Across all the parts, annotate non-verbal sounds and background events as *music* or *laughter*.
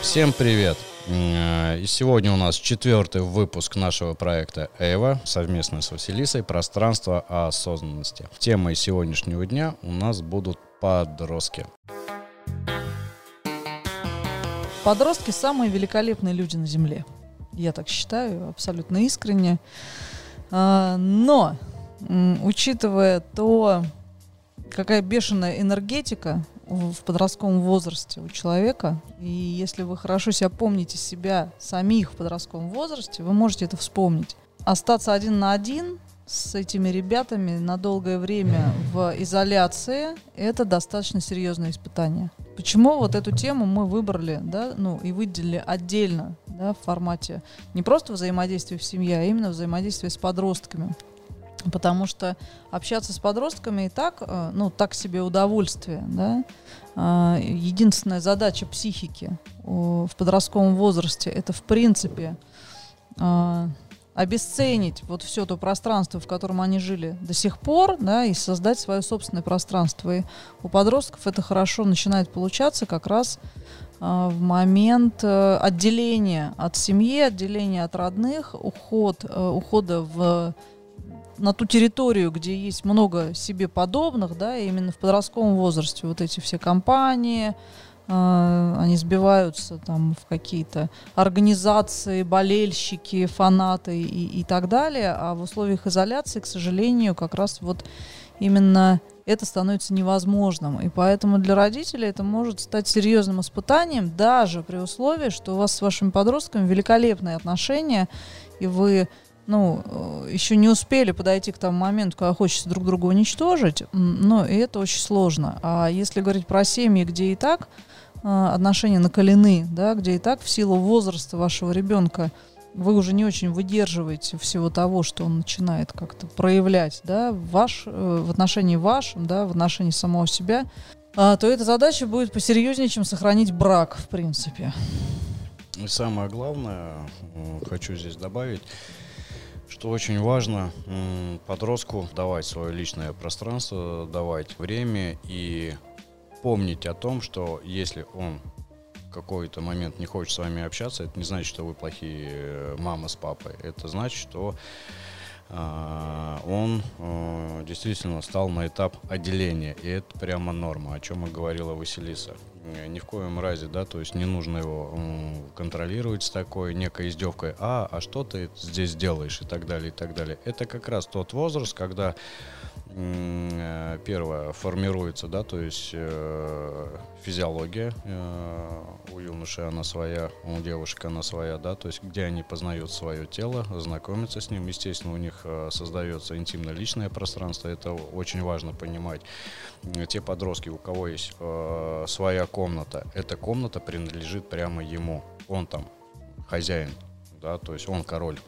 Всем привет! И сегодня у нас четвертый выпуск нашего проекта Эва совместно с Василисой «Пространство осознанности». Темой сегодняшнего дня у нас будут подростки. Подростки самые великолепные люди на Земле. Я так считаю, абсолютно искренне. А, но, учитывая то, какая бешеная энергетика в подростковом возрасте у человека. И если вы хорошо себя помните себя самих в подростковом возрасте, вы можете это вспомнить. Остаться один на один с этими ребятами на долгое время в изоляции – это достаточно серьезное испытание. Почему вот эту тему мы выбрали, да, ну и выделили отдельно, да, в формате не просто взаимодействия в семье, а именно взаимодействия с подростками. Потому что общаться с подростками и так, э, ну, так себе удовольствие, да. А, единственная задача психики в подростковом возрасте это, в принципе, а, обесценить вот все то пространство, в котором они жили до сих пор, да, и создать свое собственное пространство. И у подростков это хорошо начинает получаться как раз в момент э, отделения от семьи, отделения от родных, уход, э, ухода в на ту территорию, где есть много себе подобных, да, именно в подростковом возрасте вот эти все компании, э, они сбиваются там в какие-то организации, болельщики, фанаты и, и так далее, а в условиях изоляции, к сожалению, как раз вот именно это становится невозможным. И поэтому для родителей это может стать серьезным испытанием, даже при условии, что у вас с вашими подростками великолепные отношения, и вы ну, э, еще не успели подойти к тому моменту, когда хочется друг друга уничтожить, но и это очень сложно. А если говорить про семьи, где и так э, отношения накалены, да, где и так в силу возраста вашего ребенка вы уже не очень выдерживаете всего того, что он начинает как-то проявлять, да, ваш, э, в отношении вашем, да, в отношении самого себя, а, то эта задача будет посерьезнее, чем сохранить брак, в принципе. И самое главное, хочу здесь добавить, что очень важно подростку давать свое личное пространство, давать время и помнить о том, что если он в какой-то момент не хочет с вами общаться, это не значит, что вы плохие э, мама с папой. Это значит, что а, он э, действительно стал на этап отделения. И это прямо норма, о чем и говорила Василиса. Ни в коем разе, да, то есть не нужно его контролировать с такой некой издевкой, а, а что ты здесь делаешь и так далее, и так далее. Это как раз тот возраст, когда первое, формируется, да, то есть э, физиология э, у юноши она своя, у девушек она своя, да, то есть где они познают свое тело, знакомятся с ним, естественно, у них э, создается интимно-личное пространство, это очень важно понимать. Те подростки, у кого есть э, своя комната, эта комната принадлежит прямо ему, он там хозяин, да, то есть он король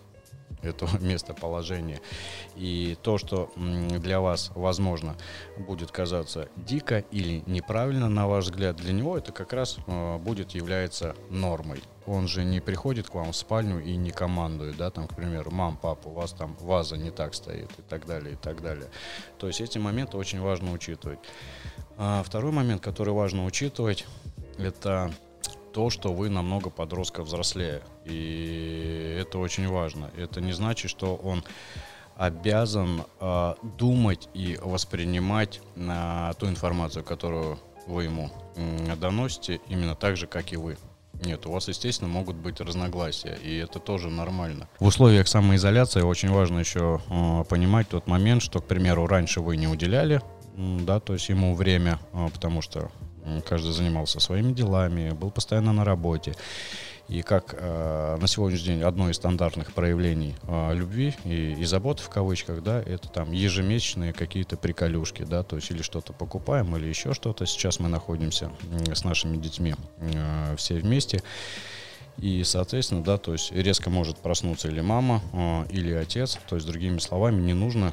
этого *laughs* местоположения. И то, что для вас, возможно, будет казаться дико или неправильно, на ваш взгляд, для него это как раз э, будет являться нормой. Он же не приходит к вам в спальню и не командует, да, там, к примеру, мам, папа, у вас там ваза не так стоит и так далее, и так далее. То есть эти моменты очень важно учитывать. А второй момент, который важно учитывать, это то, что вы намного подростка взрослее. И это очень важно. Это не значит, что он обязан э, думать и воспринимать э, ту информацию, которую вы ему э, доносите, именно так же, как и вы. Нет, у вас, естественно, могут быть разногласия, и это тоже нормально. В условиях самоизоляции очень важно еще э, понимать тот момент, что, к примеру, раньше вы не уделяли, да, то есть ему время, э, потому что Каждый занимался своими делами, был постоянно на работе. И как э, на сегодняшний день одно из стандартных проявлений э, любви и, и заботы в кавычках, да, это там ежемесячные какие-то приколюшки, да, то есть или что-то покупаем, или еще что-то. Сейчас мы находимся э, с нашими детьми э, все вместе. И, соответственно, да, то есть резко может проснуться или мама, э, или отец. То есть, другими словами, не нужно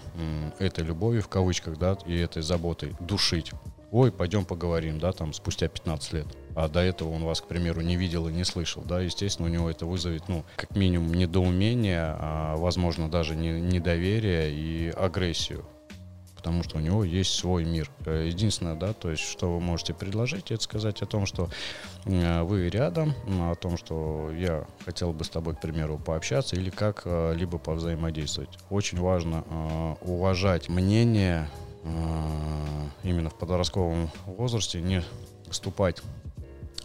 этой любовью, в кавычках, да, и этой заботой душить ой, пойдем поговорим, да, там, спустя 15 лет. А до этого он вас, к примеру, не видел и не слышал, да, естественно, у него это вызовет, ну, как минимум, недоумение, а, возможно, даже не, недоверие и агрессию. потому что у него есть свой мир. Э, единственное, да, то есть, что вы можете предложить, это сказать о том, что э, вы рядом, о том, что я хотел бы с тобой, к примеру, пообщаться или как-либо повзаимодействовать. Очень важно уважать мнение именно в подростковом возрасте, не вступать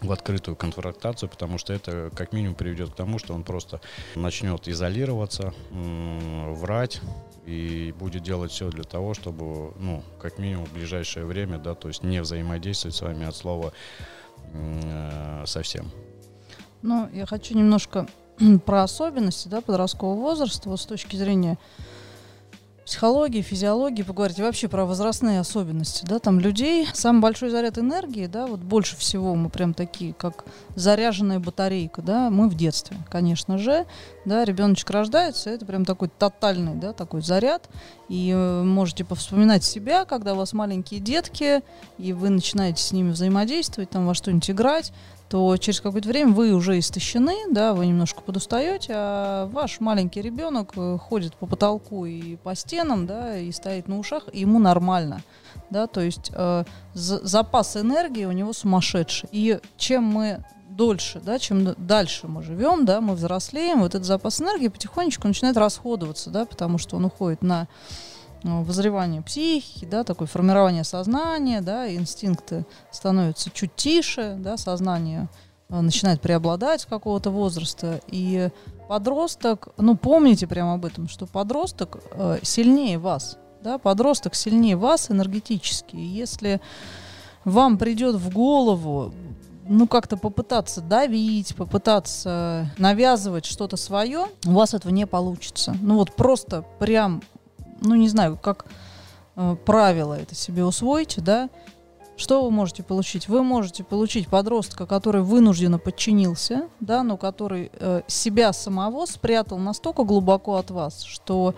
в открытую конфронтацию, потому что это как минимум приведет к тому, что он просто начнет изолироваться, врать и будет делать все для того, чтобы, ну, как минимум в ближайшее время, да, то есть не взаимодействовать с вами от слова э, совсем. Ну, я хочу немножко *clears throat* про особенности, да, подросткового возраста, вот с точки зрения психологии, физиологии поговорить, и вообще про возрастные особенности, да, там людей, самый большой заряд энергии, да, вот больше всего мы прям такие, как заряженная батарейка, да, мы в детстве, конечно же, да, ребеночек рождается, это прям такой тотальный, да, такой заряд, и э, можете повспоминать себя, когда у вас маленькие детки, и вы начинаете с ними взаимодействовать, там во что-нибудь играть, то через какое-то время вы уже истощены, да, вы немножко подустаете, а ваш маленький ребенок э, ходит по потолку и по стенам, да, и стоит на ушах, и ему нормально, да, то есть э, запас энергии у него сумасшедший. И чем мы дольше, да, чем дальше мы живем, да, мы взрослеем, вот этот запас энергии потихонечку начинает расходоваться, да, потому что он уходит на возревание психики, да, такое формирование сознания, да, инстинкты становятся чуть тише, да, сознание э, начинает преобладать с какого-то возраста, и подросток, ну, помните прямо об этом, что подросток э, сильнее вас, да, подросток сильнее вас энергетически, если вам придет в голову ну, как-то попытаться давить, попытаться навязывать что-то свое, у вас этого не получится. Ну, вот просто прям ну не знаю, как э, правило это себе усвоите, да, что вы можете получить? Вы можете получить подростка, который вынужденно подчинился, да, но который э, себя самого спрятал настолько глубоко от вас, что,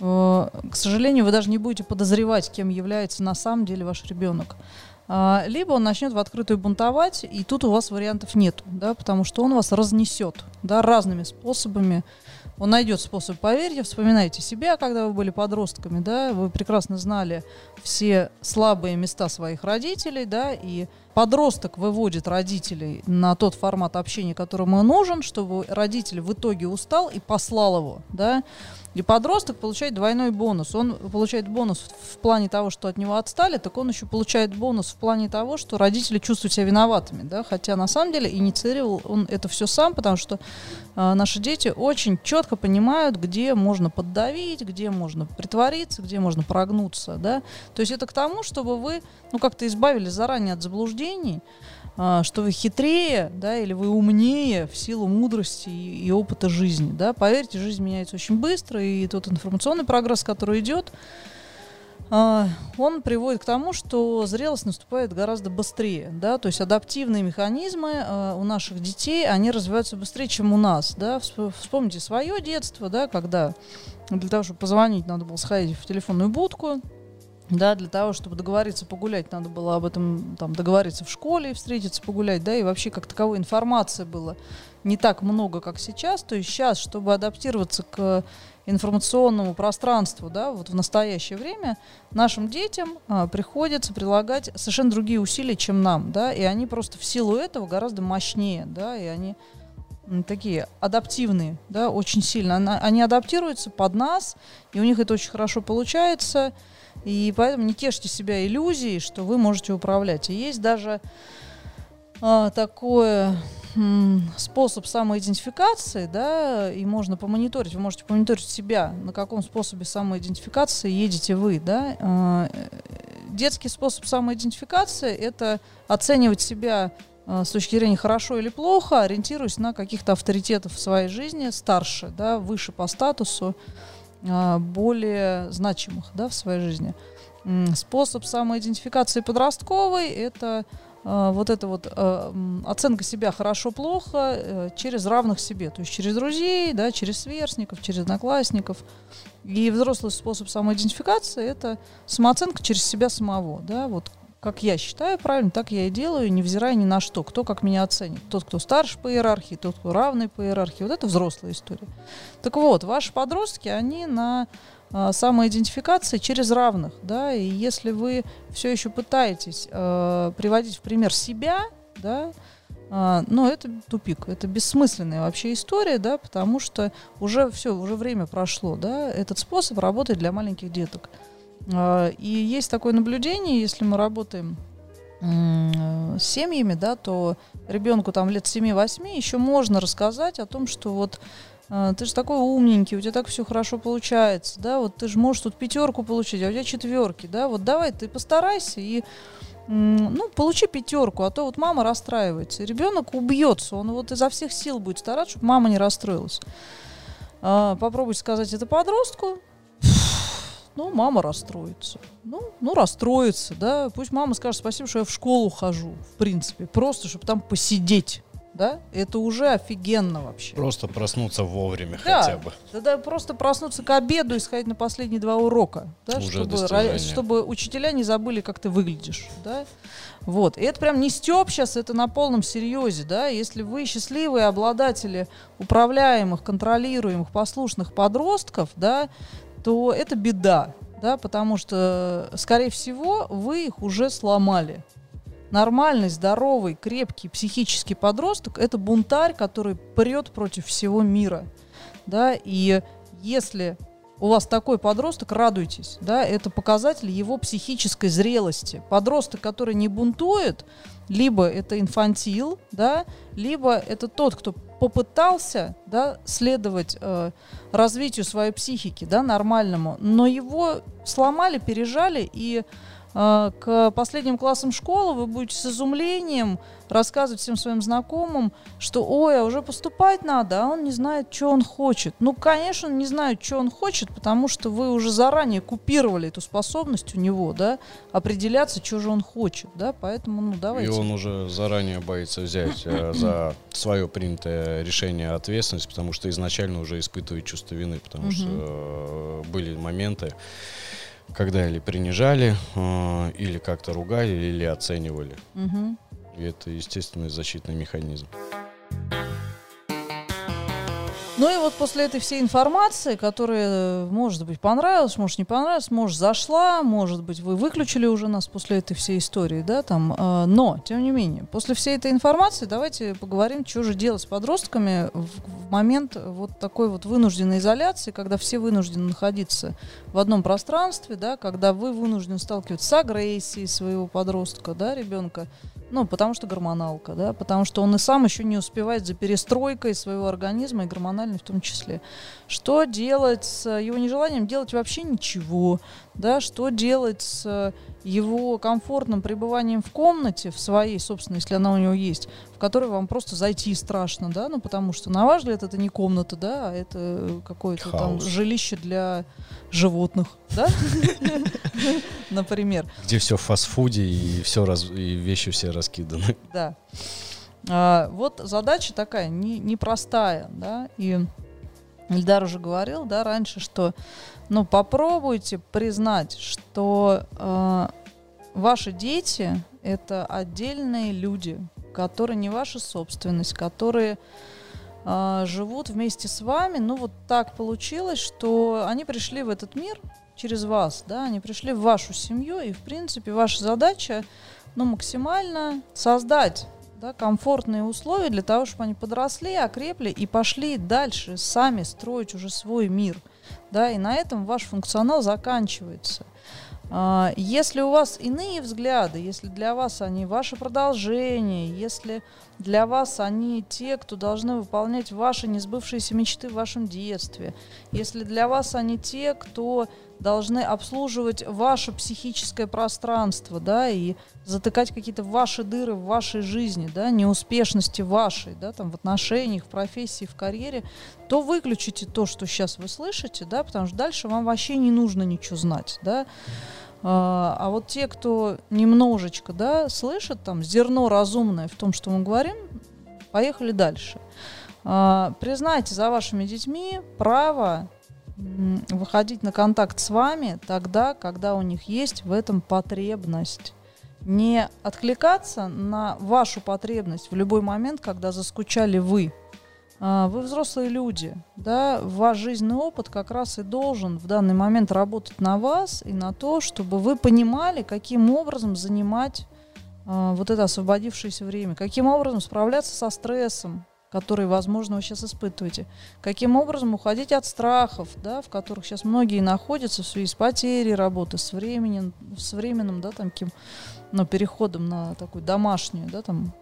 э, к сожалению, вы даже не будете подозревать, кем является на самом деле ваш ребенок. А, либо он начнет в открытую бунтовать, и тут у вас вариантов нет, да, потому что он вас разнесет да, разными способами. Он найдет способ, поверьте, вспоминайте себя, когда вы были подростками, да, вы прекрасно знали все слабые места своих родителей, да, и подросток выводит родителей на тот формат общения, который ему нужен, чтобы родитель в итоге устал и послал его, да, и подросток получает двойной бонус. Он получает бонус в плане того, что от него отстали, так он еще получает бонус в плане того, что родители чувствуют себя виноватыми, да, хотя на самом деле инициировал он это все сам, потому что э, наши дети очень четко понимают, где можно поддавить, где можно притвориться, где можно прогнуться, да. То есть это к тому, чтобы вы, ну, как-то избавились заранее от заблуждений, что вы хитрее, да, или вы умнее в силу мудрости и, и опыта жизни, да. Поверьте, жизнь меняется очень быстро, и тот информационный прогресс, который идет, а, он приводит к тому, что зрелость наступает гораздо быстрее, да, то есть адаптивные механизмы а, у наших детей, они развиваются быстрее, чем у нас, да. Вспомните свое детство, да, когда для того, чтобы позвонить, надо было сходить в телефонную будку, да, для того, чтобы договориться погулять, надо было об этом там договориться в школе, встретиться погулять, да, и вообще как таковой информации было не так много, как сейчас. То есть сейчас, чтобы адаптироваться к информационному пространству, да, вот в настоящее время нашим детям а, приходится прилагать совершенно другие усилия, чем нам, да, и они просто в силу этого гораздо мощнее, да, и они такие адаптивные, да, очень сильно. Они адаптируются под нас, и у них это очень хорошо получается. И поэтому не тешьте себя иллюзией, что вы можете управлять. И есть даже а, такой способ самоидентификации, да, и можно помониторить, вы можете помониторить себя, на каком способе самоидентификации едете вы, да. А, детский способ самоидентификации – это оценивать себя а, с точки зрения хорошо или плохо, ориентируясь на каких-то авторитетов в своей жизни, старше, да, выше по статусу, более значимых да, в своей жизни. Способ самоидентификации подростковой – это а, вот эта вот а, оценка себя хорошо-плохо э, через равных себе, то есть через друзей, да, через сверстников, через одноклассников. И взрослый способ самоидентификации – это самооценка через себя самого, да, вот как я считаю правильно, так я и делаю, невзирая ни на что. Кто как меня оценит. Тот, кто старше по иерархии, тот, кто равный по иерархии. Вот это взрослая история. Так вот, ваши подростки, они на а, самоидентификации через равных, да, и если вы все еще пытаетесь э, приводить в пример себя, да, а, но это тупик, это бессмысленная вообще история, да, потому что уже все, уже время прошло, да, этот способ работает для маленьких деток. А, и есть такое наблюдение, если мы работаем с семьями, да, то ребенку там лет 7-8 еще можно рассказать о том, что вот а, ты же такой умненький, у тебя так все хорошо получается, да, вот ты же можешь тут пятерку получить, а у тебя четверки, да, вот давай ты постарайся и ну, получи пятерку, а то вот мама расстраивается. Ребенок убьется, он вот изо всех сил будет стараться, чтобы мама не расстроилась. А, попробуйте сказать это подростку, ну, мама расстроится. Ну, ну, расстроится, да. Пусть мама скажет спасибо, что я в школу хожу, в принципе. Просто, чтобы там посидеть да, это уже офигенно вообще. Просто проснуться вовремя да, хотя бы. Да, да, просто проснуться к обеду и сходить на последние два урока, да, уже чтобы, чтобы учителя не забыли, как ты выглядишь, да. Вот. И это прям не степ сейчас, это на полном серьезе, да. Если вы счастливые обладатели управляемых, контролируемых, послушных подростков, да, то это беда, да, потому что, скорее всего, вы их уже сломали нормальный, здоровый, крепкий психический подросток – это бунтарь, который прет против всего мира. Да? И если у вас такой подросток, радуйтесь, да, это показатель его психической зрелости. Подросток, который не бунтует, либо это инфантил, да, либо это тот, кто попытался, да, следовать э, развитию своей психики, да, нормальному, но его сломали, пережали и к последним классам школы вы будете с изумлением рассказывать всем своим знакомым, что ой, а уже поступать надо, а он не знает, что он хочет. Ну, конечно, он не знает, что он хочет, потому что вы уже заранее купировали эту способность у него, да, определяться, что же он хочет, да, поэтому, ну, давайте. И он уже заранее боится взять э, за свое принятое решение ответственность, потому что изначально уже испытывает чувство вины, потому что э, были моменты, когда или принижали, э, или как-то ругали, или оценивали. Угу. И это естественный защитный механизм. Ну и вот после этой всей информации, которая, может быть, понравилась, может, не понравилась, может, зашла, может быть, вы выключили уже нас после этой всей истории, да, там, э, но, тем не менее, после всей этой информации давайте поговорим, что же делать с подростками в, в момент вот такой вот вынужденной изоляции, когда все вынуждены находиться в одном пространстве, да, когда вы вынуждены сталкиваться с агрессией своего подростка, да, ребенка, ну, потому что гормоналка, да, потому что он и сам еще не успевает за перестройкой своего организма, и гормональной в том числе. Что делать с его нежеланием делать вообще ничего, да, что делать с его комфортным пребыванием в комнате, в своей, собственно, если она у него есть, в которой вам просто зайти страшно, да, ну, потому что, на ваш взгляд, это не комната, да, а это какое-то там жилище для животных, да, *laughs* например. Где все в фастфуде и все раз, и вещи все раскиданы. Да. А, вот задача такая не, непростая, да, и Ильдар уже говорил, да, раньше, что, ну, попробуйте признать, что э, ваши дети это отдельные люди, которые не ваша собственность, которые э, живут вместе с вами. Ну, вот так получилось, что они пришли в этот мир через вас, да, они пришли в вашу семью, и, в принципе, ваша задача, ну, максимально создать да, комфортные условия для того, чтобы они подросли, окрепли и пошли дальше сами строить уже свой мир. Да, и на этом ваш функционал заканчивается. А, если у вас иные взгляды, если для вас они ваше продолжение, если для вас они те, кто должны выполнять ваши несбывшиеся мечты в вашем детстве, если для вас они те, кто должны обслуживать ваше психическое пространство, да, и затыкать какие-то ваши дыры в вашей жизни, да, неуспешности вашей, да, там в отношениях, в профессии, в карьере, то выключите то, что сейчас вы слышите, да, потому что дальше вам вообще не нужно ничего знать, да. А, а вот те, кто немножечко, да, слышит там зерно разумное в том, что мы говорим, поехали дальше. А, признайте за вашими детьми право выходить на контакт с вами тогда, когда у них есть в этом потребность. Не откликаться на вашу потребность в любой момент, когда заскучали вы, вы взрослые люди, да, ваш жизненный опыт как раз и должен в данный момент работать на вас и на то, чтобы вы понимали, каким образом занимать а, вот это освободившееся время, каким образом справляться со стрессом, который, возможно, вы сейчас испытываете, каким образом уходить от страхов, да, в которых сейчас многие находятся в связи с потерей работы, с временем, с временным, да, там, каким, ну, переходом на такую домашнюю, да, там, э,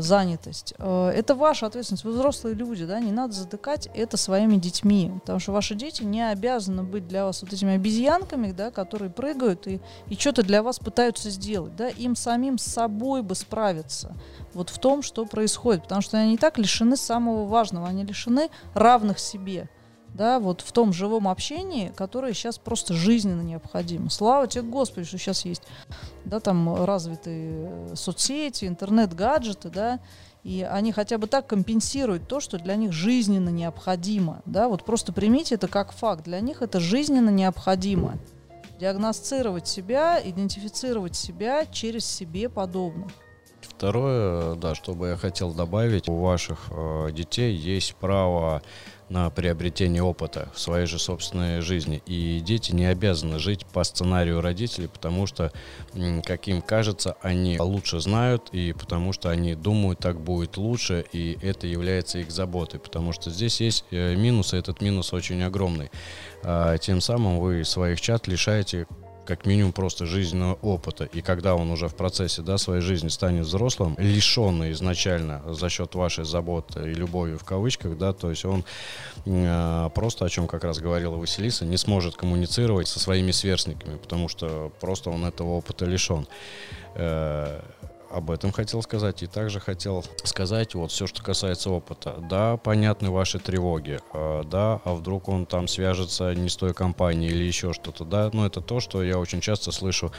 занятость. Э, это ваша ответственность. Вы взрослые люди, да, не надо затыкать это своими детьми, потому что ваши дети не обязаны быть для вас вот этими обезьянками, да, которые прыгают и, и что-то для вас пытаются сделать, да, им самим с собой бы справиться вот в том, что происходит, потому что они и так лишены самого важного, они лишены равных себе да, вот в том живом общении, которое сейчас просто жизненно необходимо. Слава тебе, Господи, что сейчас есть, да, там развитые соцсети, интернет-гаджеты, да, и они хотя бы так компенсируют то, что для них жизненно необходимо, да, вот просто примите это как факт, для них это жизненно необходимо. Диагностировать себя, идентифицировать себя через себе подобных. Второе, да, что бы я хотел добавить, у ваших э, детей есть право на приобретение опыта в своей же собственной жизни. И дети не обязаны жить по сценарию родителей, потому что, как им кажется, они лучше знают, и потому что они думают, так будет лучше, и это является их заботой. Потому что здесь есть э, минус, и этот минус очень огромный. А тем самым вы своих чат лишаете как минимум просто жизненного опыта. И когда он уже в процессе да, своей жизни станет взрослым, лишенный изначально за счет вашей заботы и любови в кавычках, да, то есть он э, просто, о чем как раз говорила Василиса, не сможет коммуницировать со своими сверстниками, потому что просто он этого опыта лишен. Э, об этом хотел сказать. И также хотел сказать вот все, что касается опыта. Да, понятны ваши тревоги. А, да, а вдруг он там свяжется не с той компанией или еще что-то. Да, но это то, что я очень часто слышу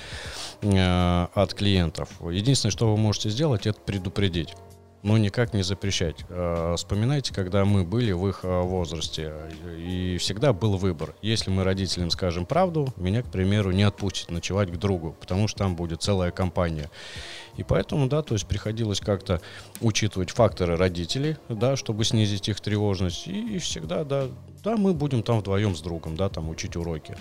э, от клиентов. Единственное, что вы можете сделать, это предупредить но никак не запрещать. А, вспоминайте, когда мы были в их возрасте, и всегда был выбор. Если мы родителям скажем правду, меня, к примеру, не отпустят ночевать к другу, потому что там будет целая компания. И поэтому, да, то есть приходилось как-то учитывать факторы родителей, да, чтобы снизить их тревожность. И, и всегда, да, да, мы будем там вдвоем с другом, да, там учить уроки.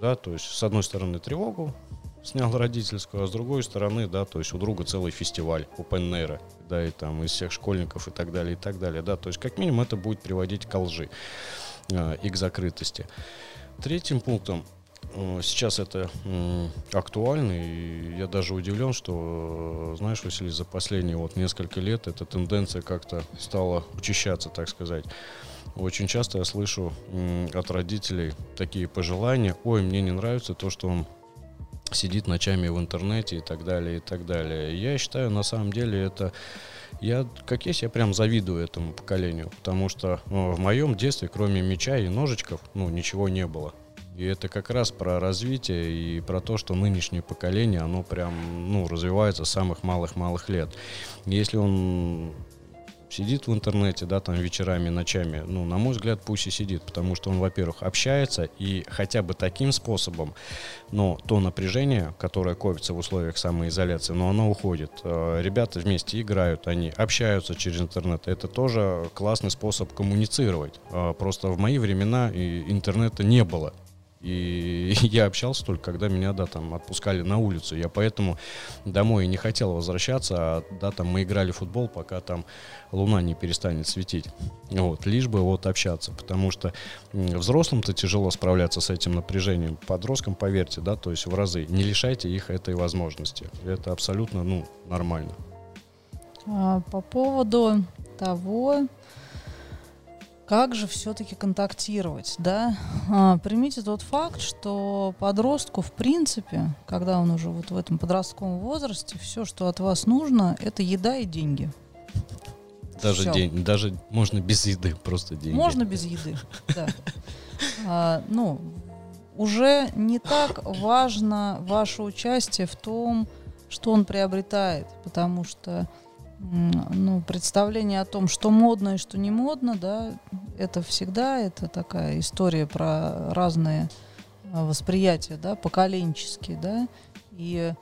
Да, то есть с одной стороны тревогу снял родительскую, а с другой стороны, да, то есть у друга целый фестиваль open air, да, и там из всех школьников и так далее, и так далее, да, то есть как минимум это будет приводить к лжи э, и к закрытости. Третьим пунктом сейчас это актуально, и я даже удивлен, что, знаешь, Василий, за последние вот несколько лет эта тенденция как-то стала учащаться, так сказать. Очень часто я слышу от родителей такие пожелания, ой, мне не нравится то, что он сидит ночами в интернете и так далее, и так далее. Я считаю, на самом деле, это я, как есть, я прям завидую этому поколению, потому что ну, в моем детстве, кроме меча и ножичков, ну, ничего не было. И это как раз про развитие и про то, что нынешнее поколение, оно прям, ну, развивается с самых малых-малых лет. Если он сидит в интернете, да, там вечерами, ночами, ну, на мой взгляд, пусть и сидит, потому что он, во-первых, общается, и хотя бы таким способом, но то напряжение, которое копится в условиях самоизоляции, но оно уходит. Э, ребята вместе играют, они общаются через интернет, это тоже классный способ коммуницировать. Э, просто в мои времена интернета не было, и *laughs* я общался только, когда меня, да, там отпускали на улицу. Я поэтому домой не хотел возвращаться, а, да, там мы играли в футбол, пока там луна не перестанет светить. Вот, лишь бы вот общаться, потому что взрослым-то тяжело справляться с этим напряжением. Подросткам, поверьте, да, то есть в разы. Не лишайте их этой возможности. Это абсолютно, ну, нормально. А, по поводу того, как же все-таки контактировать, да? А, примите тот факт, что подростку, в принципе, когда он уже вот в этом подростковом возрасте, все, что от вас нужно, это еда и деньги. Даже день, даже можно без еды, просто деньги. Можно без еды, да. А, ну, уже не так важно ваше участие в том, что он приобретает, потому что ну, представление о том, что модно и что не модно, да, это всегда это такая история про разные а, восприятия, да, поколенческие, да, и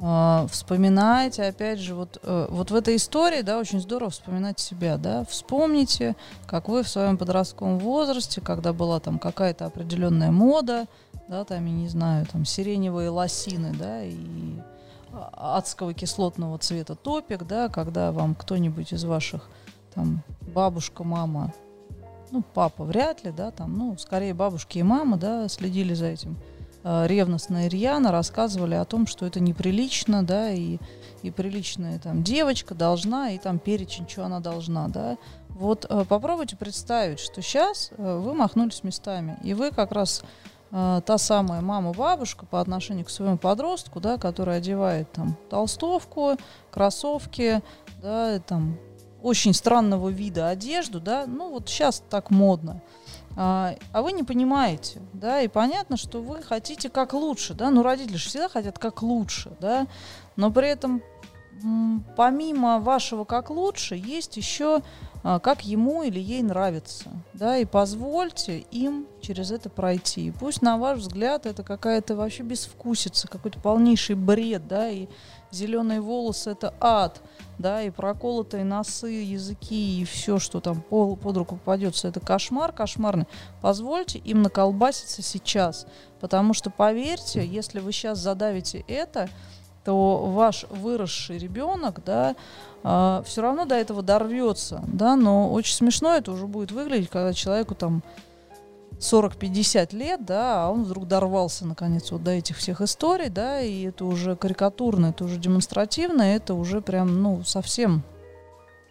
э, вспоминайте, опять же, вот, э, вот в этой истории, да, очень здорово вспоминать себя, да, вспомните, как вы в своем подростковом возрасте, когда была там какая-то определенная мода, да, там, я не знаю, там, сиреневые лосины, да, и адского кислотного цвета топик, да, когда вам кто-нибудь из ваших, там, бабушка, мама, ну, папа вряд ли, да, там, ну, скорее бабушки и мама, да, следили за этим э, ревностно и рьяно, рассказывали о том, что это неприлично, да, и, и приличная там девочка должна, и там перечень, что она должна, да. Вот э, попробуйте представить, что сейчас э, вы махнулись местами, и вы как раз та самая мама-бабушка по отношению к своему подростку, да, который одевает там толстовку, кроссовки, да, там очень странного вида одежду, да, ну вот сейчас так модно. А, а вы не понимаете, да, и понятно, что вы хотите как лучше, да, ну родители же всегда хотят как лучше, да, но при этом помимо вашего как лучше есть еще как ему или ей нравится, да, и позвольте им через это пройти. И пусть на ваш взгляд это какая-то вообще безвкусица, какой-то полнейший бред, да, и зеленые волосы это ад, да, и проколотые носы, языки и все, что там под, под руку попадется, это кошмар кошмарный. Позвольте им наколбаситься сейчас, потому что поверьте, если вы сейчас задавите это, то ваш выросший ребенок, да, э, а, все равно до этого дорвется, да, но очень смешно это уже будет выглядеть, когда человеку там 40-50 лет, да, а он вдруг дорвался, наконец, вот до этих всех историй, да, и это уже карикатурно, это уже демонстративно, это уже прям, ну, совсем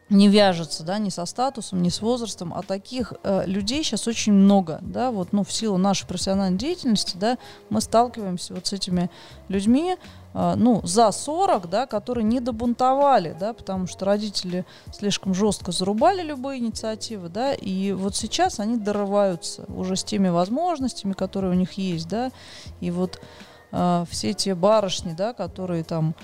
не вяжется, да, ни со статусом, ни с возрастом, а таких э, людей сейчас очень много, да, вот, ну, в силу нашей профессиональной деятельности, да, мы сталкиваемся вот с этими людьми, ну, за 40, да, которые не добунтовали, да, потому что родители слишком жестко зарубали любые инициативы, да, и вот сейчас они дорываются уже с теми возможностями, которые у них есть, да, и вот э, все те барышни, да, которые там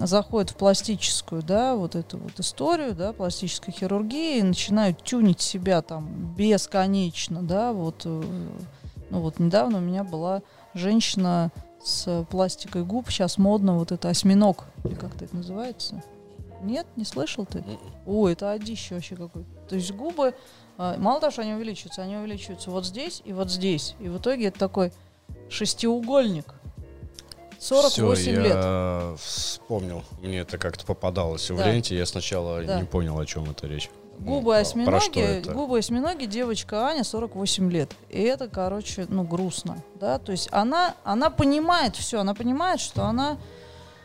заходят в пластическую, да, вот эту вот историю, да, пластической хирургии, и начинают тюнить себя там бесконечно, да, вот, э, ну вот недавно у меня была женщина с пластикой губ, сейчас модно вот это осьминог, или как-то это называется. Нет, не слышал ты? М-м. О, это одище вообще какой. То есть губы, а, мало того, что они увеличиваются, они увеличиваются вот здесь и вот здесь. И в итоге это такой шестиугольник. 48 Все, лет. я вспомнил. Мне это как-то попадалось да. в ленте. Я сначала да. не понял, о чем это речь. Губы ну, осьминоги, губы осьминоги, девочка Аня, 48 лет. И это, короче, ну, грустно, да, то есть она, она понимает все, она понимает, что она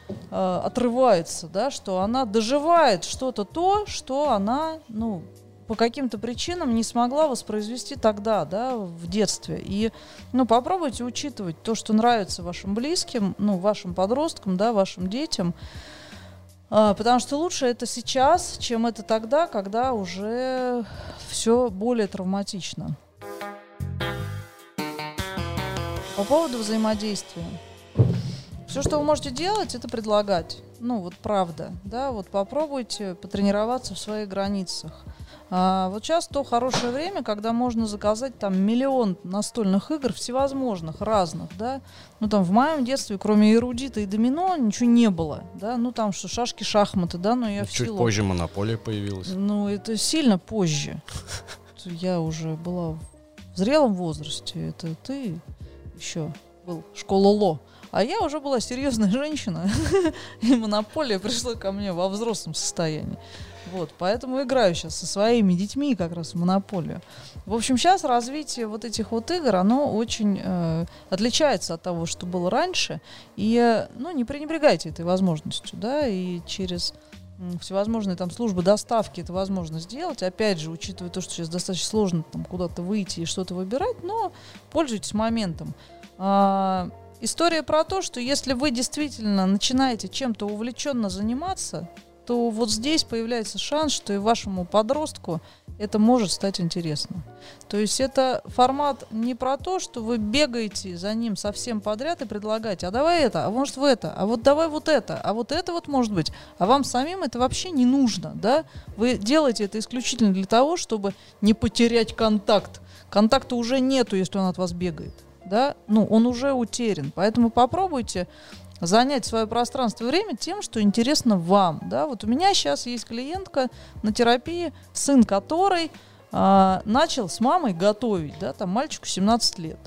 э, отрывается, да, что она доживает что-то то, что она, ну, по каким-то причинам не смогла воспроизвести тогда, да, в детстве. И, ну, попробуйте учитывать то, что нравится вашим близким, ну, вашим подросткам, да, вашим детям, потому что лучше это сейчас, чем это тогда, когда уже все более травматично. По поводу взаимодействия. Все, что вы можете делать, это предлагать. Ну, вот правда, да, вот попробуйте потренироваться в своих границах. А, вот сейчас то хорошее время, когда можно заказать там миллион настольных игр всевозможных, разных, да. Ну там в моем детстве, кроме эрудита и домино, ничего не было, да. Ну там что, шашки, шахматы, да, но я Чуть в силу... позже монополия появилась. Ну это сильно позже. *laughs* Я уже была в зрелом возрасте, это ты еще был школа ЛО. А я уже была серьезная женщина, *laughs* и монополия пришла ко мне во взрослом состоянии. Вот, поэтому играю сейчас со своими детьми как раз в монополию. В общем, сейчас развитие вот этих вот игр, оно очень э, отличается от того, что было раньше. И, э, ну, не пренебрегайте этой возможностью, да, и через всевозможные там службы доставки это возможно сделать. Опять же, учитывая то, что сейчас достаточно сложно там куда-то выйти и что-то выбирать, но пользуйтесь моментом. А, история про то, что если вы действительно начинаете чем-то увлеченно заниматься, то вот здесь появляется шанс, что и вашему подростку это может стать интересно. То есть это формат не про то, что вы бегаете за ним совсем подряд и предлагаете, а давай это, а может в это, а вот давай вот это, а вот это вот может быть, а вам самим это вообще не нужно, да? Вы делаете это исключительно для того, чтобы не потерять контакт. Контакта уже нету, если он от вас бегает, да? Ну, он уже утерян, поэтому попробуйте занять свое пространство и время тем, что интересно вам. Да? Вот у меня сейчас есть клиентка на терапии, сын которой а, начал с мамой готовить, да, там мальчику 17 лет.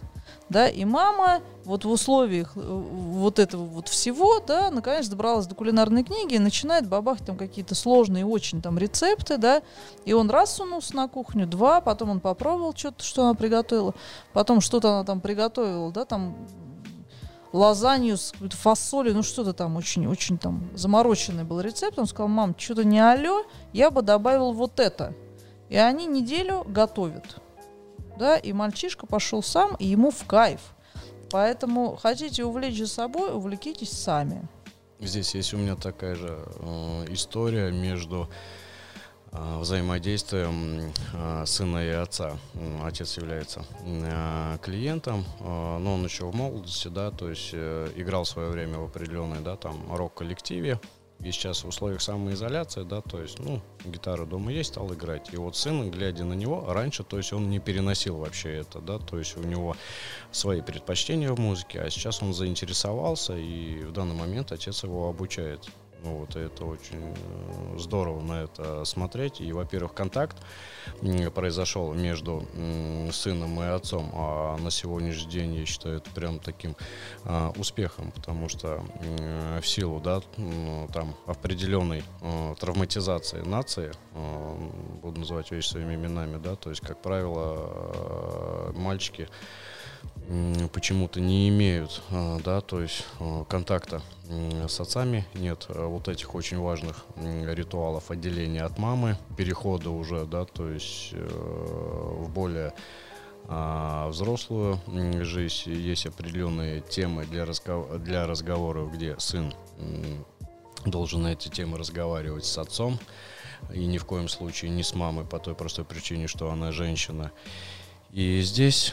Да, и мама вот в условиях э, вот этого вот всего, да, наконец добралась до кулинарной книги и начинает бабахать там какие-то сложные очень там рецепты, да, и он раз сунулся на кухню, два, потом он попробовал что-то, что она приготовила, потом что-то она там приготовила, да, там лазанью с фасолью, ну что-то там очень-очень там замороченный был рецепт. Он сказал, мам, что-то не алё, я бы добавил вот это. И они неделю готовят. Да, и мальчишка пошел сам, и ему в кайф. Поэтому хотите увлечь за собой, увлекитесь сами. Здесь есть у меня такая же э, история между взаимодействием э, сына и отца. Отец является э, клиентом, но он еще в молодости, да, то есть играл свое время в определенной, да, там, рок-коллективе, и сейчас в условиях самоизоляции, да, то есть, ну, гитара дома есть, стал играть. И вот сын, глядя на него, раньше, то есть он не переносил вообще это, да, то есть у него свои предпочтения в музыке, а сейчас он заинтересовался, и в данный момент отец его обучает. Ну, вот это очень э, здорово на это смотреть. И, во-первых, контакт произошел между сыном и отцом, а на сегодняшний день я считаю это прям таким а, успехом, потому что в силу, да, там определенной а, травматизации нации, а, буду называть вещи своими именами, да, то есть, как правило, мальчики почему-то не имеют, да, то есть контакта с отцами, нет вот этих очень важных ритуалов отделения от мамы, перехода уже, да, то есть э, в более а, взрослую жизнь. Есть определенные темы для, разгов... для разговоров, где сын должен на эти темы разговаривать с отцом, и ни в коем случае не с мамой по той простой причине, что она женщина. И здесь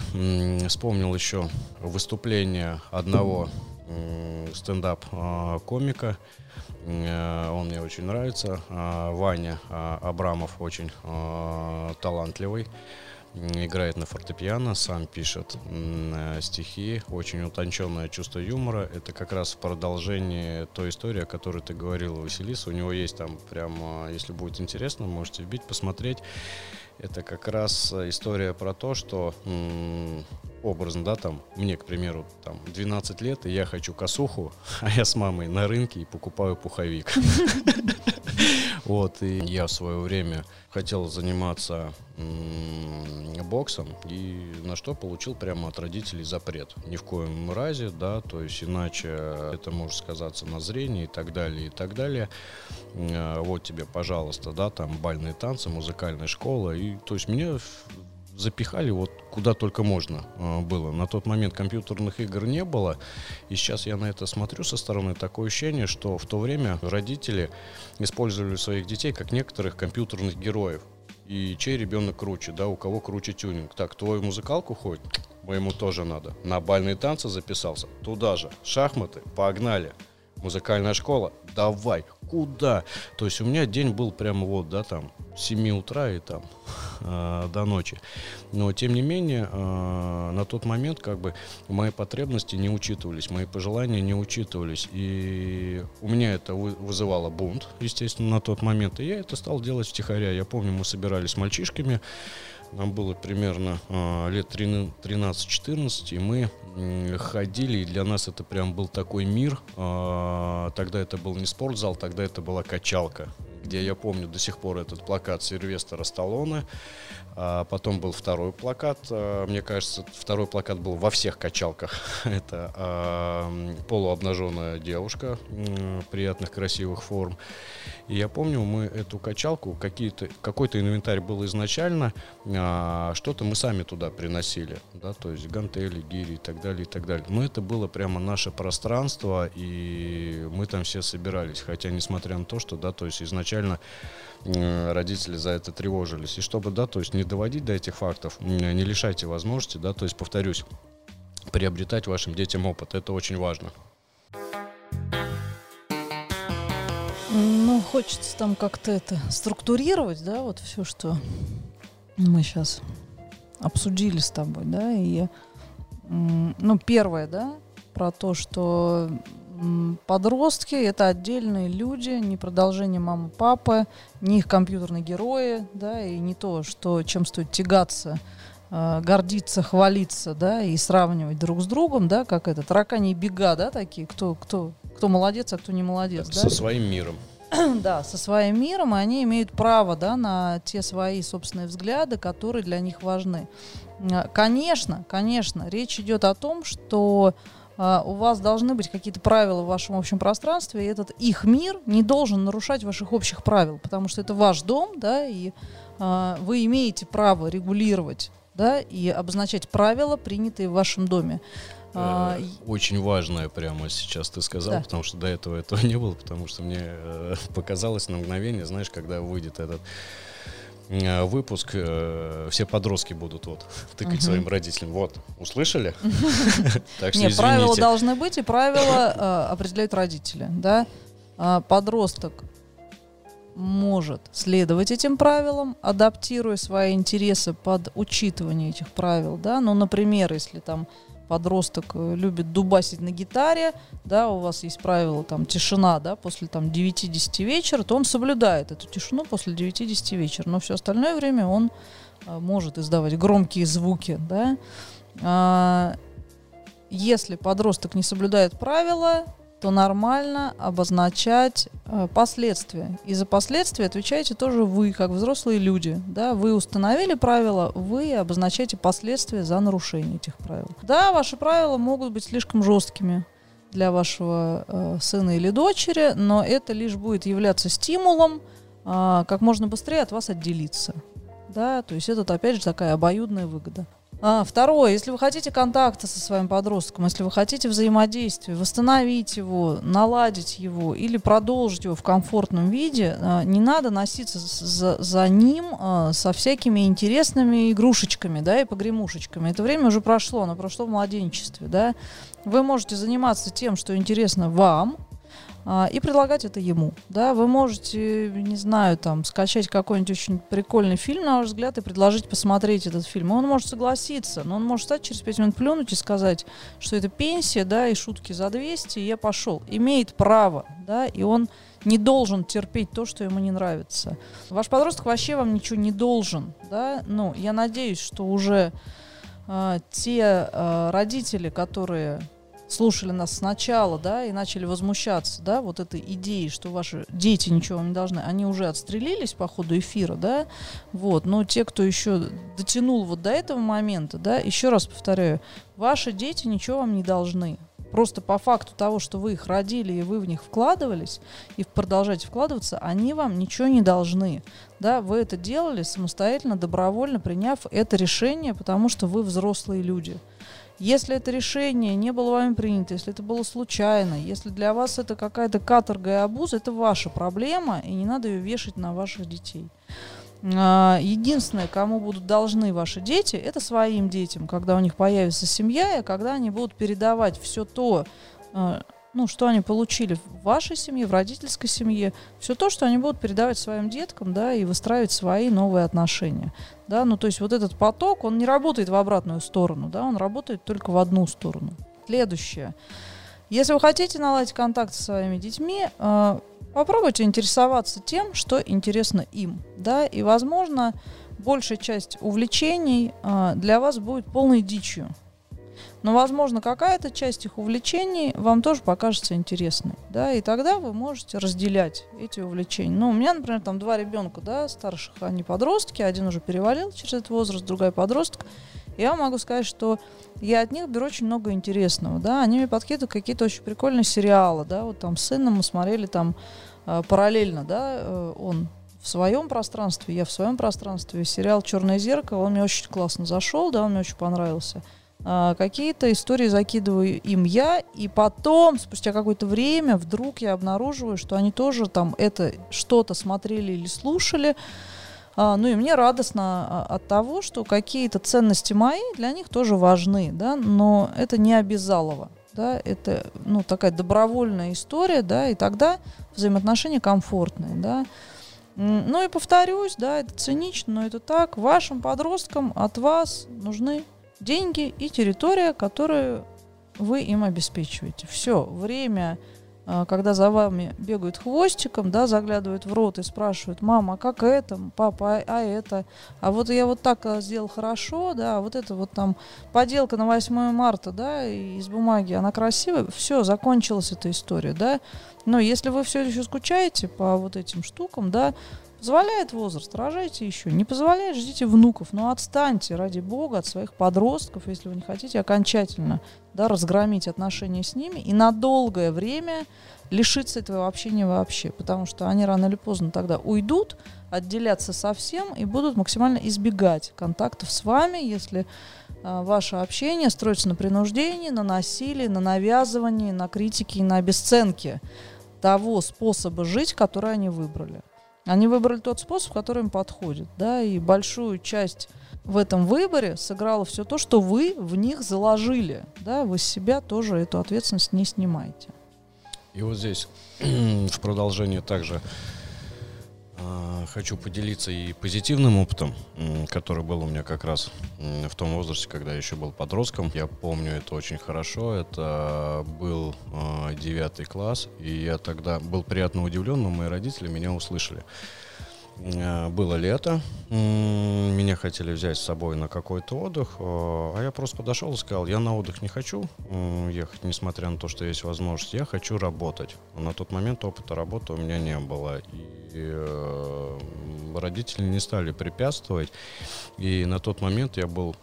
вспомнил еще выступление одного стендап-комика. Э, он мне очень нравится. А, Ваня а, Абрамов очень а, талантливый. Играет на фортепиано, сам пишет э, стихи, очень утонченное чувство юмора. Это как раз в продолжении той истории, о которой ты говорил, Василиса. У него есть там прям, если будет интересно, можете вбить, посмотреть. Это как раз история про то, что образно, да, там, мне, к примеру, там, 12 лет, и я хочу косуху, *laughs* а я с мамой на рынке и покупаю пуховик. *laughs* Вот, и я в свое время хотел заниматься боксом, и на что получил прямо от родителей запрет. Ни в коем разе, да, то есть иначе это может сказаться на зрении и так далее, и так далее. А, вот тебе, пожалуйста, да, там бальные танцы, музыкальная школа, и то есть мне запихали вот куда только можно а, было. На тот момент компьютерных игр не было. И сейчас я на это смотрю со стороны. Такое ощущение, что в то время родители использовали своих детей как некоторых компьютерных героев. И чей ребенок круче, да, у кого круче тюнинг. Так, твою музыкалку ходит, моему тоже надо. На бальные танцы записался, туда же. Шахматы, погнали. Музыкальная школа, давай, куда? То есть у меня день был прямо вот, да, там, с 7 утра и там *laughs* э, до ночи. Но, тем не менее, э, на тот момент, как бы, мои потребности не учитывались, мои пожелания не учитывались. И у меня это вызывало бунт, естественно, на тот момент. И я это стал делать втихаря. Я помню, мы собирались с мальчишками, нам было примерно э, лет 13-14, и мы ходили, и для нас это прям был такой мир. Э, тогда это был не спортзал, тогда это была качалка, где я помню до сих пор этот плакат Сильвестра Сталлоне. А потом был второй плакат. А, мне кажется, второй плакат был во всех качалках. *laughs* Это а, полуобнаженная девушка приятных, красивых форм. И я помню, мы эту качалку, какие-то, какой-то инвентарь был изначально, а, что-то мы сами туда приносили, да, то есть гантели, гири и так далее, и так далее. Но это было прямо наше пространство, и мы там все собирались. Хотя, несмотря на то, что, да, то есть изначально родители за это тревожились. И чтобы, да, то есть не доводить до этих фактов, не лишайте возможности, да, то есть, повторюсь, приобретать вашим детям опыт. Это очень важно. Ну, хочется там как-то это структурировать, да, вот все, что мы сейчас обсудили с тобой, да, и, ну, первое, да, про то, что Подростки — это отдельные люди, не продолжение мамы, папы, не их компьютерные герои, да, и не то, что, чем стоит тягаться, э, гордиться, хвалиться, да, и сравнивать друг с другом, да, как это, таракани бега, да, такие, кто, кто, кто молодец, а кто не молодец, Со да? своим миром. *clears throat* да, со своим миром, и они имеют право да, на те свои собственные взгляды, которые для них важны. Э, конечно, конечно, речь идет о том, что Uh, у вас должны быть какие-то правила в вашем общем пространстве, и этот их мир не должен нарушать ваших общих правил, потому что это ваш дом, да, и uh, вы имеете право регулировать, да, и обозначать правила, принятые в вашем доме. Uh, Очень важное прямо сейчас ты сказал, да. потому что до этого этого *laughs* не было, потому что мне э, показалось на мгновение, знаешь, когда выйдет этот Э, выпуск э, все подростки будут вот тыкать своим родителям. Вот, услышали? *laughs* Так что Нет, правила должны быть, и правила э, определяют родители. А, подросток может следовать этим правилам, адаптируя свои интересы под учитывание этих правил. Да? Ну, например, если там подросток э, любит дубасить на гитаре, да, у вас есть правило там тишина, да, после там 9-10 вечера, то он соблюдает эту тишину после 9-10 вечера, но все остальное время он а, может издавать громкие звуки, да. А, если подросток не соблюдает правила, то нормально обозначать э, последствия. И за последствия отвечаете тоже вы, как взрослые люди. Да? Вы установили правила, вы обозначаете последствия за нарушение этих правил. Да, ваши правила могут быть слишком жесткими для вашего э, сына или дочери, но это лишь будет являться стимулом э, как можно быстрее от вас отделиться. Да? То есть это, опять же, такая обоюдная выгода. А, второе, если вы хотите контакта со своим подростком, если вы хотите взаимодействия, восстановить его, наладить его или продолжить его в комфортном виде, а, не надо носиться за, за ним а, со всякими интересными игрушечками, да, и погремушечками. Это время уже прошло, оно прошло в младенчестве, да. Вы можете заниматься тем, что интересно вам, и предлагать это ему. Да, вы можете, не знаю, там, скачать какой-нибудь очень прикольный фильм, на ваш взгляд, и предложить посмотреть этот фильм. он может согласиться, но он может стать через пять минут плюнуть и сказать, что это пенсия, да, и шутки за 200, и я пошел. Имеет право, да, и он не должен терпеть то, что ему не нравится. Ваш подросток вообще вам ничего не должен, да, ну, я надеюсь, что уже э, те э, родители, которые слушали нас сначала, да, и начали возмущаться, да, вот этой идеей, что ваши дети ничего вам не должны, они уже отстрелились по ходу эфира, да, вот, но те, кто еще дотянул вот до этого момента, да, еще раз повторяю, ваши дети ничего вам не должны, Просто по факту того, что вы их родили и вы в них вкладывались и продолжаете вкладываться, они вам ничего не должны. Да, вы это делали самостоятельно, добровольно приняв это решение, потому что вы взрослые люди. Если это решение не было вами принято, если это было случайно, если для вас это какая-то каторга и обуз, это ваша проблема, и не надо ее вешать на ваших детей. А, единственное, кому будут должны ваши дети, это своим детям, когда у них появится семья, и когда они будут передавать все то, а, ну, что они получили в вашей семье, в родительской семье, все то, что они будут передавать своим деткам, да, и выстраивать свои новые отношения, да, ну, то есть вот этот поток, он не работает в обратную сторону, да, он работает только в одну сторону. Следующее. Если вы хотите наладить контакт со своими детьми, э, попробуйте интересоваться тем, что интересно им, да, и, возможно, большая часть увлечений э, для вас будет полной дичью, но, возможно, какая-то часть их увлечений вам тоже покажется интересной, да, и тогда вы можете разделять эти увлечения. Ну, у меня, например, там два ребенка, да, старших, они подростки, один уже перевалил через этот возраст, другая подросток. Я могу сказать, что я от них беру очень много интересного, да, они мне подкидывают какие-то очень прикольные сериалы, да, вот там с сыном мы смотрели там э, параллельно, да, э, он в своем пространстве, я в своем пространстве. Сериал «Черное зеркало», он мне очень классно зашел, да, он мне очень понравился. А, какие-то истории закидываю им я, и потом, спустя какое-то время, вдруг я обнаруживаю, что они тоже там это что-то смотрели или слушали. А, ну и мне радостно а, от того, что какие-то ценности мои для них тоже важны, да, но это не обязалово. Да, это ну, такая добровольная история, да, и тогда взаимоотношения комфортные, да. Ну и повторюсь, да, это цинично, но это так. Вашим подросткам от вас нужны деньги и территория, которую вы им обеспечиваете. Все, время, а, когда за вами бегают хвостиком, да, заглядывают в рот и спрашивают, мама, а как это, папа, а, а это, а вот я вот так а, сделал хорошо, да, а вот это вот там поделка на 8 марта, да, из бумаги, она красивая, все, закончилась эта история, да, но если вы все еще скучаете по вот этим штукам, да, Позволяет возраст, рожайте еще. Не позволяет, ждите внуков. Но отстаньте, ради бога, от своих подростков, если вы не хотите окончательно да, разгромить отношения с ними и на долгое время лишиться этого общения вообще. Потому что они рано или поздно тогда уйдут, отделятся совсем и будут максимально избегать контактов с вами, если а, ваше общение строится на принуждении, на насилии, на навязывании, на критике и на обесценке того способа жить, который они выбрали. Они выбрали тот способ, который им подходит, да, и большую часть в этом выборе сыграло все то, что вы в них заложили, да, вы с себя тоже эту ответственность не снимаете. И вот здесь *clears throat* в продолжение также хочу поделиться и позитивным опытом, который был у меня как раз в том возрасте, когда я еще был подростком. Я помню это очень хорошо. Это был а, девятый класс, и я тогда был приятно удивлен, но мои родители меня услышали. А, было лето, меня хотели взять с собой на какой-то отдых, а я просто подошел и сказал, я на отдых не хочу ехать, несмотря на то, что есть возможность, я хочу работать. На тот момент опыта работы у меня не было. И э, родители не стали препятствовать. И на тот момент я был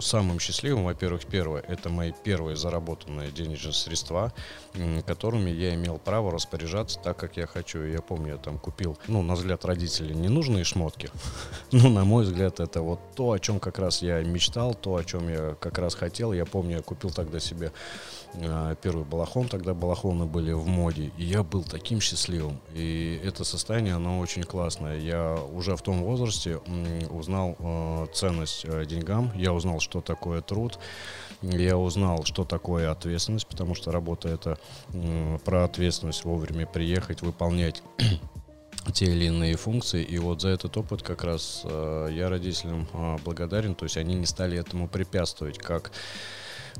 самым счастливым. Во-первых, первое, это мои первые заработанные денежные средства, которыми я имел право распоряжаться так, как я хочу. Я помню, я там купил, ну, на взгляд родителей, ненужные шмотки. *laughs* Но, на мой взгляд, это вот то, о чем как раз я мечтал, то, о чем я как раз хотел. Я помню, я купил тогда себе э, первый балахон, тогда балахоны были в моде. И я был таким счастливым. И это состояние, оно очень классное. Я уже в том возрасте узнал э, ценность э, деньгам, я узнал, что такое труд, я узнал, что такое ответственность, потому что работа это э, про ответственность вовремя приехать, выполнять те или иные функции. И вот за этот опыт как раз э, я родителям э, благодарен. То есть они не стали этому препятствовать, как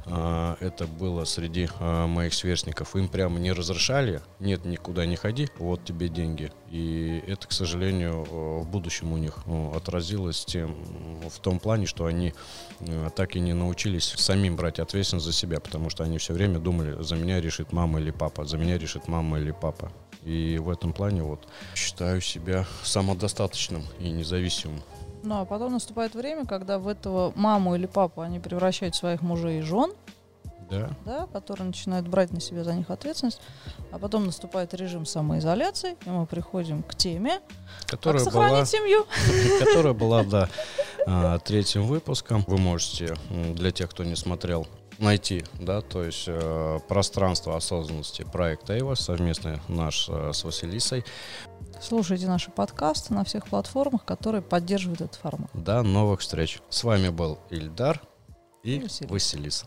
а, это было среди а, моих сверстников. Им прямо не разрешали, нет, никуда не ходи, вот тебе деньги. И это, к сожалению, в будущем у них отразилось тем, в том плане, что они так и не научились самим брать ответственность за себя, потому что они все время думали, за меня решит мама или папа, за меня решит мама или папа. И в этом плане вот считаю себя самодостаточным и независимым. Ну, а потом наступает время, когда в этого маму или папу они превращают в своих мужей и жен, да. Да, которые начинают брать на себя за них ответственность. А потом наступает режим самоизоляции, и мы приходим к теме, которая как сохранить была, семью. *laughs* Которая была, да, а, третьим выпуском. Вы можете, для тех, кто не смотрел, найти, да, то есть э, пространство осознанности проекта Эйва, совместный наш э, с Василисой. Слушайте наши подкасты на всех платформах, которые поддерживают этот формат. До новых встреч. С вами был Ильдар и Василиса. Василиса.